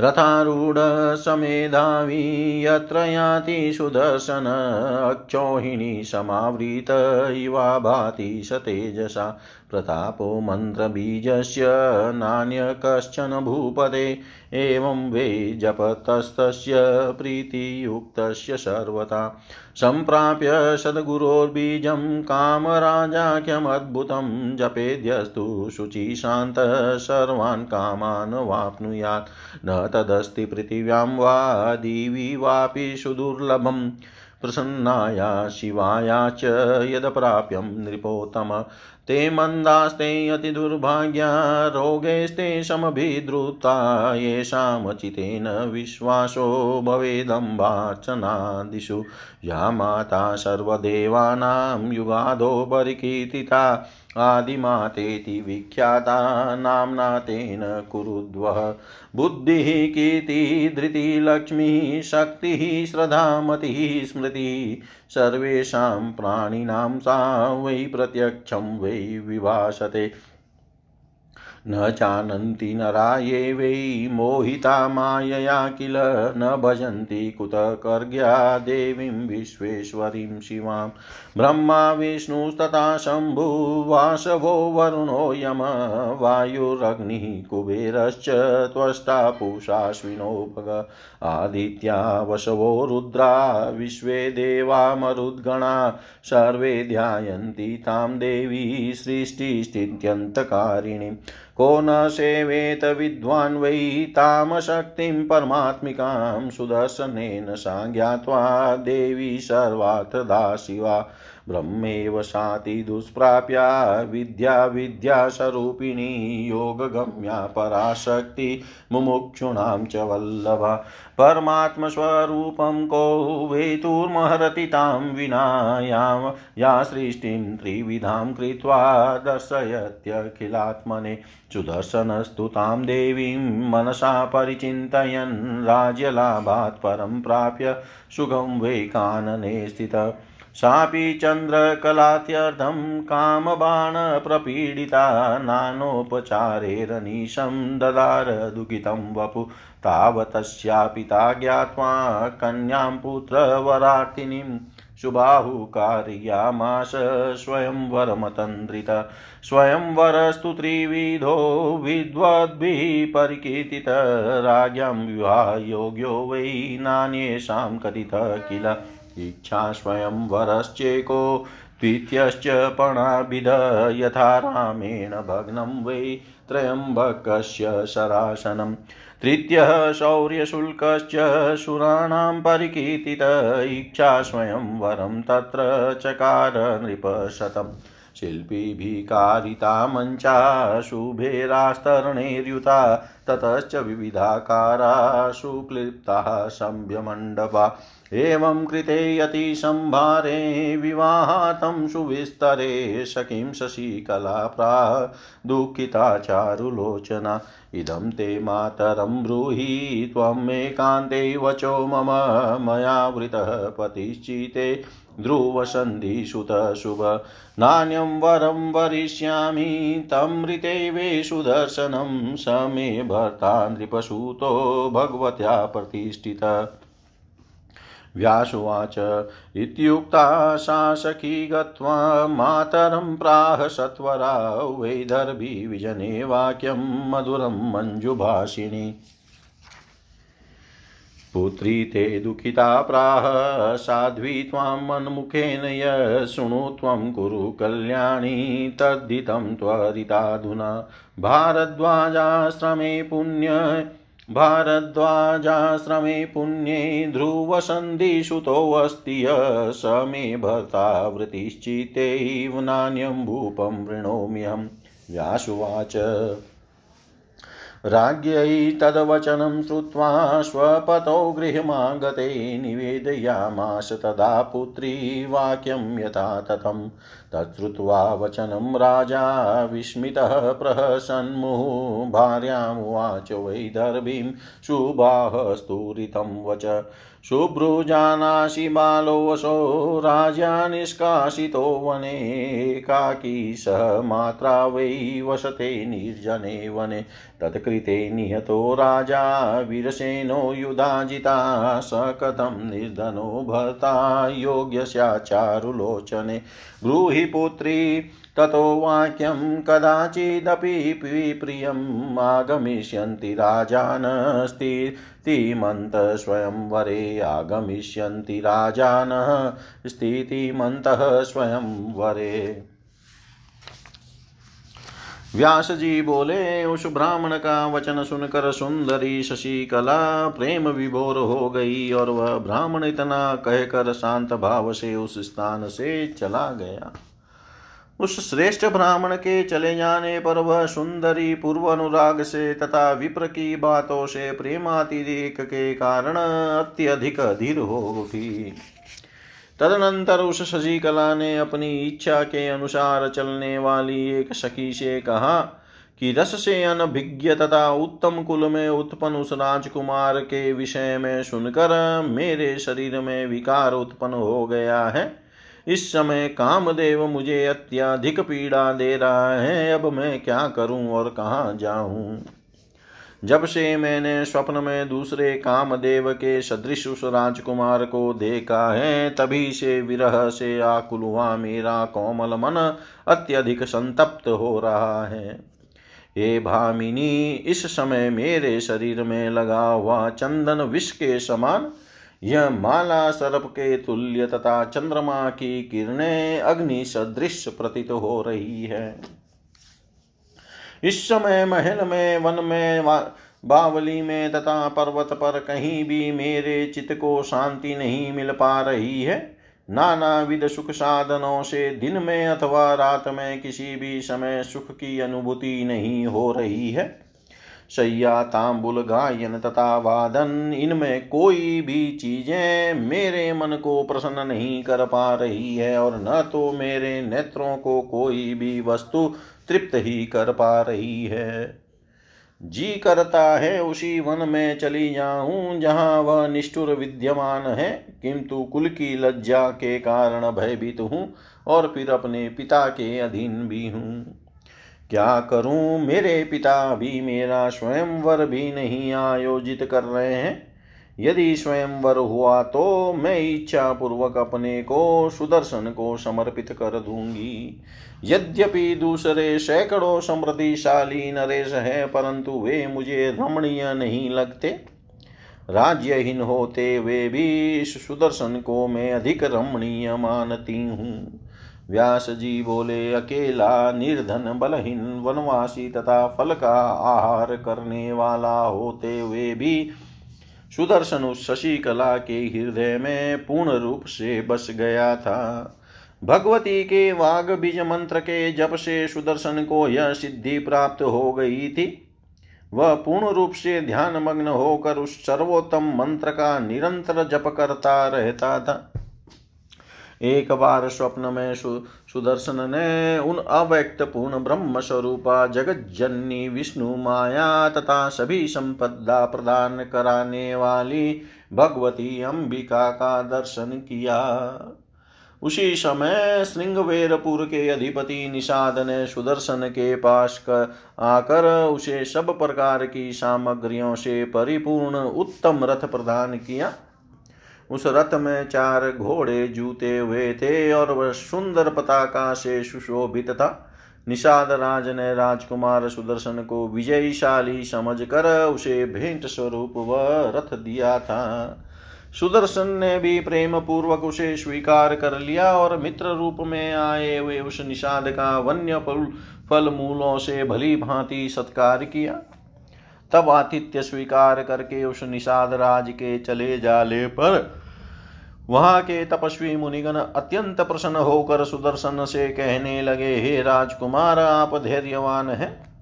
रथारूढसमेधावी यत्र याति सुदर्शन अक्षोहिणी समावृत इवा भाति स तेजसा प्रतापो मन्त्रबीजस्य नान्य कश्चन भूपदे एवं वै जपतस्तस्य प्रीतियुक्तस्य सर्वथा। सम्प्राप्य सद्गुरोर्बीजं कामराजाख्यमद्भुतं जपेद्यस्तु शुचिशान्तः सर्वान् कामान् वाप्नुयात्। न तदस्ति पृथिव्यां वा दिवि वापि सुदुर्लभम् प्रसन्नाया शिवाया च यदप्राप्यं नृपोत्तम। ते मन्दास्ते अतिदुर्भाग्या रोगैस्ते समभिद्रुता येषामचितेन विश्वासो भवेदम्बार्चनादिषु। या माता सर्वदेवानां युगादो परिकीर्तिता आदिमातेति विख्याता नाम्ना तेन कुरुद्वः। बुद्धिः शक्ति शक्तिः श्रद्धामतिः स्मृति। सर्वेषां प्राणिनां सा वै प्रत्यक्षं वै विभाषते। न जानन्ति नरा ये वै मोहिता मायया किल न भजन्ति कुतकर्ग्या देवीं विश्वेश्वरीं शिवां। ब्रह्मा विष्णुस्तथा शम्भुवासवो वरुणो यम वायुरग्निः कुबेरश्च त्वष्टा पूषाश्विनो भग आदित्या वशवो रुद्रा विश्वे देवा मरुद्गणा सर्वे ध्यायन्ति तां देवी सृष्टिस्थित्यन्तकारिणीम्। को न सेवेत विद्वान् वै तामशक्तिं परमात्मिकां सुदर्शनेन सा ज्ञात्वा देवी सर्वार्थदा शिवा ब्रह्मेव साति दुष्प्राप्या विद्या विद्यास्वरूपिणी योगगम्या पराशक्ति मुमुक्षूणां च वल्लभा। परमात्मस्वरूपं को वेतुर्महरति तां विना यां सृष्टिं त्रिविधां कृत्वा दर्शयत्यखिलात्मने। सुदर्शनस्तु तां देवीं मनसा परिचिन्तयन्। राज्यलाभात् परं प्राप्य सुखं वै स्थितः। सापि चन्द्रकलात्यर्थं कामबाणप्रपीडिता नानोपचारेरनीशं ददार दुःखितं वपु। तावतस्यापिता ज्ञात्वा कन्यां पुत्रवरार्तिनीं सुबाहुकार्यामाश स्वयंवरमतन्द्रित। स्वयंवरस्तु त्रिविधो विद्वद्भिः परिकीर्तित राज्ञां विवाहयोग्यो वै नान्येषां कथितः किल। इच्छा स्वयंवरश्चेको द्वितीयश्च पणाभिध यथा रामेण भग्नं वै त्र्यम्बकस्य शरासनम् तृतीयः शौर्यशुल्कश्च शुराणां परिकीर्तित इच्छा स्वयंवरं तत्र चकार नृपशतम् शिल्पीभिकारिता मञ्चा शुभेरास्तरणैर्युता ततश्च विविधाकारा सुक्लिप्ताः सम्भ्यमण्डपा एवं कृते यतिसंभारे विवाहातं सुविस्तरे सखीं शशिकला प्राह दुःखिता चारुलोचना। इदं ते मातरं ब्रूहि त्वमेकान्ते वचो मम मया वृतः पतिश्चिते। ध्रुवसन्धिसुतशुभ नान्यं वरं वरिष्यामि तमृते वे सुदर्शनं। स मे भर्ता नृपसूतो भगवत्या प्रतिष्ठितः। व्यासुवाच। इत्युक्ता सखी गत्वा मातरं प्राह सत्वरा वैदर्भी विजने वाक्यं मधुरं मञ्जुभाषिणी। पुत्री ते दुःखिता प्राह, साध्वी त्वां मन्मुखेन य शृणु त्वं कुरु कल्याणी, तद्धितं त्वरिताधुना। भारद्वाजाश्रमे पुण्य भारद्वाजाश्रमे पुण्ये ध्रुवसन्धिसुतोऽस्ति य स मे भर्ता वृत्तिश्चितैव नान्यं भूपं वृणोम्यहं। व्यासुवाच। राज्ञै तद्वचनं श्रुत्वा स्वपतौ गृहमागते निवेदयामास तदा पुत्री वाक्यं यथा तथं तच्छ्रुत्वा वचनं राजा विस्मितः प्रहसन्मुः। भार्यामुवाच वैदर्भीं शुभाः वच। शुभ्रुजानासि बालोऽसौ राजा निष्कासितो वने। काकी सह मात्रा वै वसते निर्जने वने। तत्कृते निहतो राजा वीरसेनो युधाजिता। स कथं निर्धनो भर्ता। योग्यस्याचारुलोचने ब्रूहि पुत्री ततो वाक्यं कदाचिदपि प्रियम् आगमिष्यन्ति राजानस्तिमन्तः स्वयंवरे आगमिष्यन्ति राजानः, स्थितिमन्तः स्वयंवरे व्यास जी बोले उस ब्राह्मण का वचन सुनकर सुंदरी शशिकला प्रेम विभोर हो गई और वह ब्राह्मण इतना कहकर शांत भाव से उस स्थान से चला गया। उस श्रेष्ठ ब्राह्मण के चले जाने पर वह सुंदरी पूर्व अनुराग से तथा विप्र की बातों से प्रेमातिरेक के कारण अत्यधिक अधीर हो उठी। तदनंतर उस शशिकला ने अपनी इच्छा के अनुसार चलने वाली एक सखी से कहा कि रस से अनभिज्ञ तथा उत्तम कुल में उत्पन्न उस राजकुमार के विषय में सुनकर मेरे शरीर में विकार उत्पन्न हो गया है। इस समय कामदेव मुझे अत्यधिक पीड़ा दे रहा है, अब मैं क्या करूँ और कहाँ जाऊँ? जब से मैंने स्वप्न में दूसरे कामदेव के सदृश उस राजकुमार को देखा है, तभी से विरह से आकुल हुआ मेरा कोमल मन अत्यधिक संतप्त हो रहा है। हे भामिनी, इस समय मेरे शरीर में लगा हुआ चंदन विष के समान यह माला सर्प के तुल्य तथा चंद्रमा की किरणें अग्नि सदृश प्रतीत हो रही है। इस समय महल में, वन में बावली में तथा पर्वत पर कहीं भी मेरे चित्त को शांति नहीं मिल पा रही है। नाना विध सुख साधनों से दिन में अथवा रात में किसी भी समय सुख की अनुभूति नहीं हो रही है। शैया तांबुल गायन तथा वादन। इनमें कोई भी चीज़ें मेरे मन को प्रसन्न नहीं कर पा रही है और न तो मेरे नेत्रों को कोई भी वस्तु तृप्त ही कर पा रही है। जी करता है उसी वन में चली जाऊँ, जहाँ वह निष्ठुर विद्यमान है। किंतु कुल की लज्जा के कारण भयभीत हूँ और फिर अपने पिता के अधीन भी हूँ। क्या करूँ? मेरे पिता भी मेरा स्वयंवर भी नहीं आयोजित कर रहे हैं। यदि स्वयंवर हुआ तो मैं इच्छा पूर्वक अपने को सुदर्शन को समर्पित कर दूँगी। यद्यपि दूसरे सैकड़ों समृद्धिशाली नरेश है, परंतु वे मुझे रमणीय नहीं लगते। राज्यहीन होते वे भी सुदर्शन को मैं अधिक रमणीय मानती हूँ। व्यास जी बोले, अकेला निर्धन बलहीन वनवासी तथा फल का आहार करने वाला होते हुए भी सुदर्शन उस शशिकला के हृदय में पूर्ण रूप से बस गया था। भगवती के वाग बीज मंत्र के जप से सुदर्शन को यह सिद्धि प्राप्त हो गई थी। वह पूर्ण रूप से ध्यान मग्न होकर उस सर्वोत्तम मंत्र का निरंतर जप करता रहता था। एक बार स्वप्न में सु, सुदर्शन ने उन अव्यक्त पूर्ण ब्रह्म स्वरूपा जगत विष्णु माया तथा सभी संपदा प्रदान कराने वाली भगवती अंबिका का दर्शन किया। उसी समय श्रृंगवेरपुर के अधिपति निषाद ने सुदर्शन के पास कर आकर उसे सब प्रकार की सामग्रियों से परिपूर्ण उत्तम रथ प्रदान किया। उस रथ में चार घोड़े जूते हुए थे और वह सुंदर पताका से सुशोभित था। निषाद राज ने राजकुमार सुदर्शन को विजयशाली समझकर उसे भेंट स्वरूप व रथ दिया था। सुदर्शन ने भी प्रेम पूर्वक उसे स्वीकार कर लिया और मित्र रूप में आए हुए उस निषाद का वन्य फल मूलों से भली भांति सत्कार किया। तब आतिथ्य स्वीकार करके उस निषाद राज के चले जाले पर वहाँ के तपस्वी मुनिगण अत्यंत प्रसन्न होकर सुदर्शन से कहने लगे, हे राजकुमार, आप धैर्यवान हैं।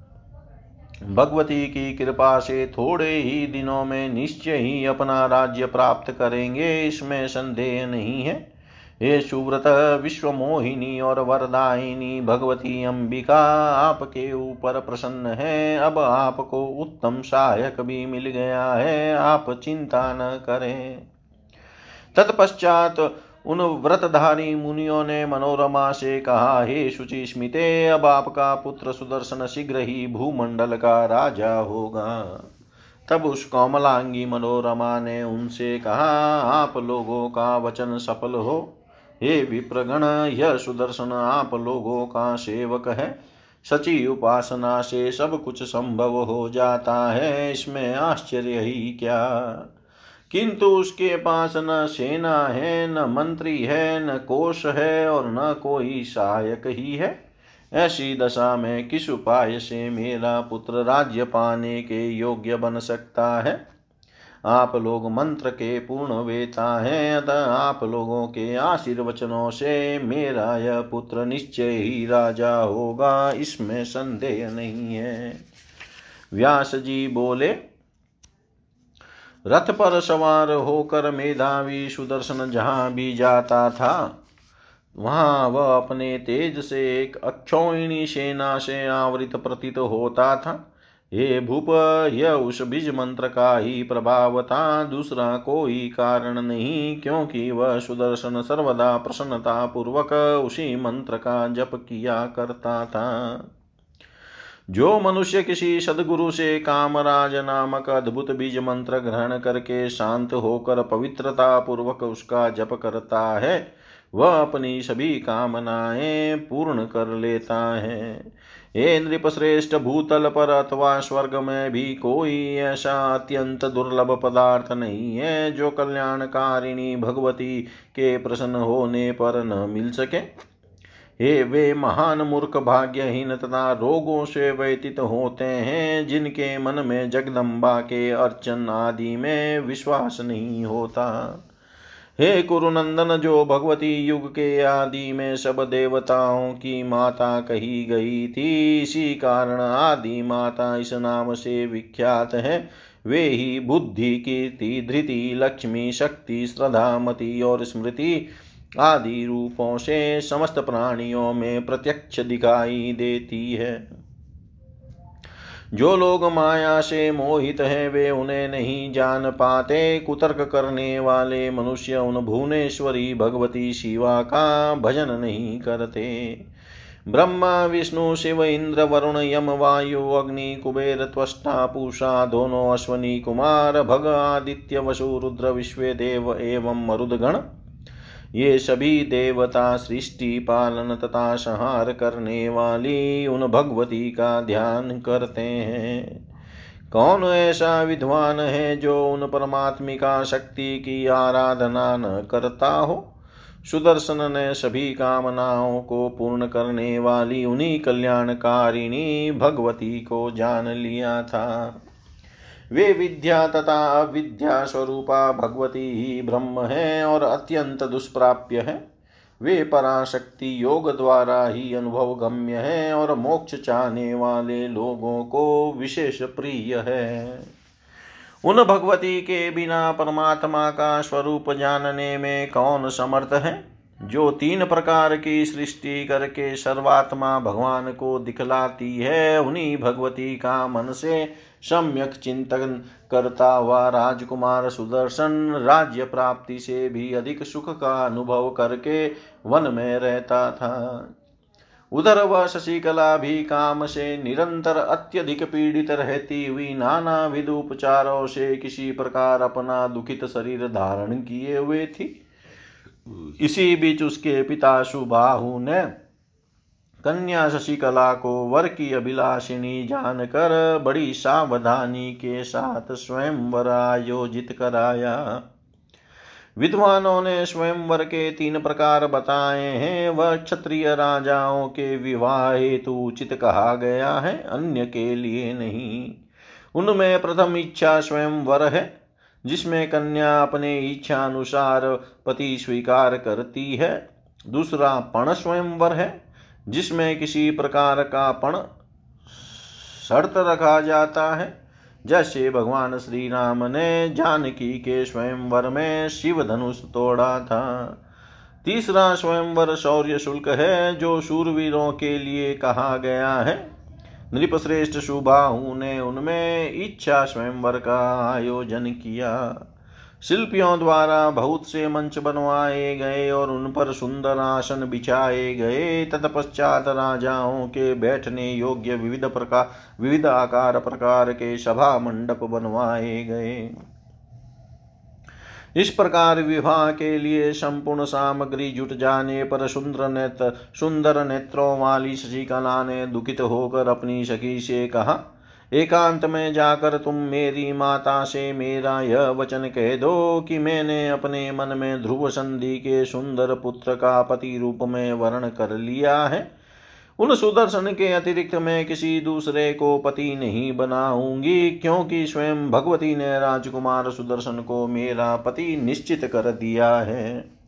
भगवती की कृपा से थोड़े ही दिनों में निश्चय ही अपना राज्य प्राप्त करेंगे, इसमें संदेह नहीं है। हे सुव्रत विश्व मोहिनी और वरदायिनी, भगवती अंबिका आपके ऊपर प्रसन्न है। अब आपको उत्तम सहायक भी मिल गया है, आप चिंता न करें। तत्पश्चात उन व्रतधारी मुनियों ने मनोरमा से कहा, हे शुचि स्मिते, अब आपका पुत्र सुदर्शन शीघ्र ही भूमंडल का राजा होगा। तब उस कोमलांगी मनोरमा ने उनसे कहा, आप लोगों का वचन सफल हो। हे विप्रगण, यह सुदर्शन आप लोगों का सेवक है। सची उपासना से सब कुछ संभव हो जाता है, इसमें आश्चर्य ही क्या। किंतु उसके पास न सेना है, न मंत्री है, न कोष है और न कोई सहायक ही है। ऐसी दशा में किस उपाय से मेरा पुत्र राज्य पाने के योग्य बन सकता है? आप लोग मंत्र के पूर्ण वेता हैं अतः आप लोगों के आशीर्वचनों से मेरा यह पुत्र निश्चय ही राजा होगा, इसमें संदेह नहीं है। व्यास जी बोले, रथ पर सवार होकर मेधावी सुदर्शन जहाँ भी जाता था, वहाँ वह अपने तेज से एक अक्षौणी सेना से आवृत प्रतीत होता था। हे भूप यह उस बीज मंत्र का ही प्रभाव था। दूसरा कोई कारण नहीं, क्योंकि वह सुदर्शन सर्वदा प्रसन्नता पूर्वक उसी मंत्र का जप किया करता था। जो मनुष्य किसी सदगुरु से कामराज नामक अद्भुत बीज मंत्र ग्रहण करके शांत होकर पवित्रता पूर्वक उसका जप करता है, वह अपनी सभी कामनाएँ पूर्ण कर लेता है। हे नृप श्रेष्ठ भूतल पर अथवा स्वर्ग में भी कोई ऐसा अत्यंत दुर्लभ पदार्थ नहीं है जो कल्याणकारिणी भगवती के प्रसन्न होने पर न मिल सके। हे वे महान मूर्ख भाग्यहीन तथा रोगों से व्यतीत होते हैं, जिनके मन में जगदम्बा के अर्चन आदि में विश्वास नहीं होता। हे कुरुनंदन जो भगवती युग के आदि में सब देवताओं की माता कही गई थी, इसी कारण आदि माता इस नाम से विख्यात है। वे ही बुद्धि, कीर्ति, धृति, लक्ष्मी, शक्ति श्रद्धामती और स्मृति आदि रूपों से समस्त प्राणियों में प्रत्यक्ष दिखाई देती है। जो लोग माया से मोहित हैं, वे उन्हें नहीं जान पाते। कुतर्क करने वाले मनुष्य उन भुवनेश्वरी भगवती शिवा का भजन नहीं करते। ब्रह्मा, विष्णु, शिव, इंद्र, वरुण, यम, वायु, अग्नि, कुबेर, त्वष्टा, पूषा, दोनों, अश्वनी, कुमार, भग, आदित्य, वसु, रुद्र, विश्व, देव एवं मरुदगण ये सभी देवता सृष्टि, पालन तथा संहार करने वाली उन भगवती का ध्यान करते हैं। कौन ऐसा विद्वान है जो उन परमात्मिका शक्ति की आराधना न करता हो? सुदर्शन ने सभी कामनाओं को पूर्ण करने वाली उन्हीं कल्याणकारिणी भगवती को जान लिया था। वे विद्या तथा अविद्या स्वरूपा भगवती ही ब्रह्म है और अत्यंत दुष्प्राप्य है। वे पराशक्ति योग द्वारा ही अनुभव गम्य है और मोक्ष चाहने वाले लोगों को विशेष प्रिय है। उन भगवती के बिना परमात्मा का स्वरूप जानने में कौन समर्थ है? जो तीन प्रकार की सृष्टि करके सर्वात्मा भगवान को दिखलाती है, उन्हीं भगवती का मन से सम्यक चिंतन करता हुआ राजकुमार सुदर्शन, राज्य प्राप्ति से भी अधिक सुख का अनुभव करके वन में रहता था। उधर वह शशिकला भी काम से निरंतर अत्यधिक पीड़ित रहती हुई नाना विध उपचारों से किसी प्रकार अपना दुखित शरीर धारण किए हुए थी। इसी बीच उसके पिता सुबाहु ने कन्या शशिकला को वर की अभिलाषिनी जानकर बड़ी सावधानी के साथ स्वयंवर आयोजित कराया। विद्वानों ने स्वयंवर के तीन प्रकार बताए हैं। वह क्षत्रिय राजाओं के विवाह हेतु उचित कहा गया है, अन्य के लिए नहीं। उनमें प्रथम इच्छा स्वयंवर है, जिसमें कन्या अपने इच्छा अनुसार पति स्वीकार करती है। दूसरा पण स्वयंवर है जिसमें किसी प्रकार का पण शर्त रखा जाता है। जैसे भगवान श्री राम ने जानकी के स्वयंवर में शिव धनुष तोड़ा था। तीसरा स्वयंवर शौर्य शुल्क है, जो शूरवीरों के लिए कहा गया है। नृपश्रेष्ठ सुबाहु ने उनमें इच्छा स्वयंवर का आयोजन किया। शिल्पियों द्वारा बहुत से मंच बनवाए गए और उन पर सुंदर आसन बिछाए गए। तत्पश्चात राजाओं के बैठने योग्य विविध प्रकार विविध आकार प्रकार के सभा मंडप बनवाए गए। इस प्रकार विवाह के लिए संपूर्ण सामग्री जुट जाने पर सुंदर नेत्र, सुंदर नेत्रों वाली शशिकला ने दुखित होकर अपनी सखी से कहा एकांत में जाकर तुम मेरी माता से मेरा यह वचन कह दो कि मैंने अपने मन में ध्रुव संधि के सुंदर पुत्र का पति रूप में वर्ण कर लिया है। उन सुदर्शन के अतिरिक्त मैं किसी दूसरे को पति नहीं बनाऊँगी, क्योंकि स्वयं भगवती ने राजकुमार सुदर्शन को मेरा पति निश्चित कर दिया है।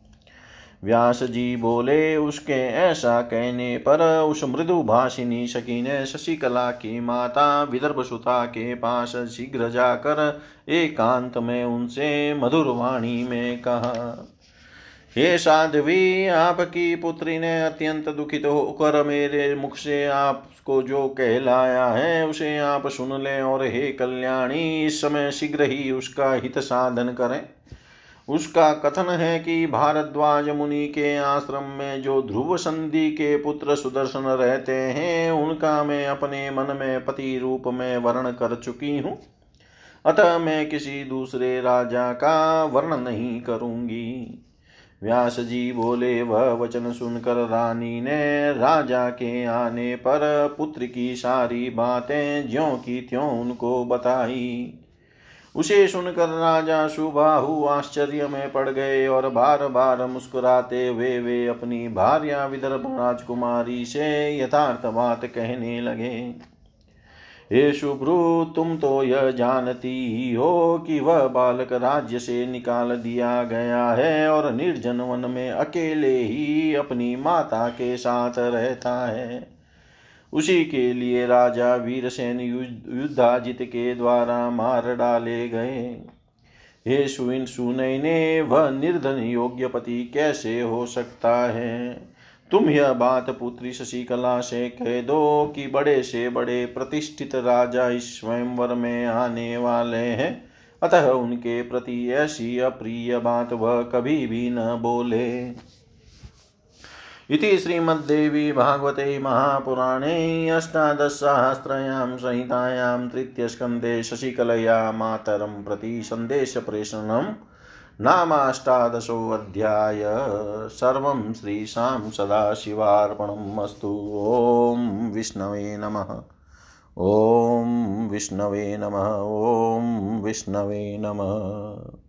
व्यास जी बोले, उसके ऐसा कहने पर उस मृदु भाषिनी शकी ने शशिकला की माता विदर्भ सुता के पास शीघ्र जाकर एकांत में उनसे मधुर वाणी में कहा, हे साध्वी, आपकी पुत्री ने अत्यंत दुखित होकर मेरे मुख से आपको जो कहलाया है, उसे आप सुन लें और हे कल्याणी, इस समय शीघ्र ही उसका हित साधन करें। उसका कथन है कि भारद्वाज मुनि के आश्रम में जो ध्रुव संधि के पुत्र सुदर्शन रहते हैं, उनका मैं अपने मन में पति रूप में वर्ण कर चुकी हूँ। अतः मैं किसी दूसरे राजा का वर्ण नहीं करूँगी। व्यास जी बोले, वह वचन सुनकर रानी ने राजा के आने पर पुत्र की सारी बातें ज्यों की त्यों उनको बताई। उसे सुनकर राजा सुबाहु आश्चर्य में पड़ गए और बार बार मुस्कुराते हुए वे अपनी भार्या विदर्भ राजकुमारी से यथार्थ बात कहने लगे। हे शुभ्रु तुम तो यह जानती ही हो कि वह बालक राज्य से निकाल दिया गया है और निर्जन वन में अकेले ही अपनी माता के साथ रहता है। उसी के लिए राजा वीरसेन युद्धाजित के द्वारा मार डाले गए। हे सुइन सुनय ने वह निर्धन योग्य पति कैसे हो सकता है? तुम यह बात पुत्री शशिकला से कह दो कि बड़े से बड़े प्रतिष्ठित राजा इस स्वयंवर में आने वाले हैं। अतः उनके प्रति ऐसी अप्रिय बात वह कभी भी न बोले। इति श्रीमद्देवी भागवते महापुराणे अष्टादशसहस्रयां संहितायां तृतीयस्कन्धे शशिकलया मातरं प्रति सन्देशप्रेषणं नामाष्टादशोऽध्याय। सर्वं श्रीशां सदाशिवार्पणम् अस्तु। ॐ विष्णवे नमः। ॐ विष्णवे नमः। ॐ विष्णवे नमः।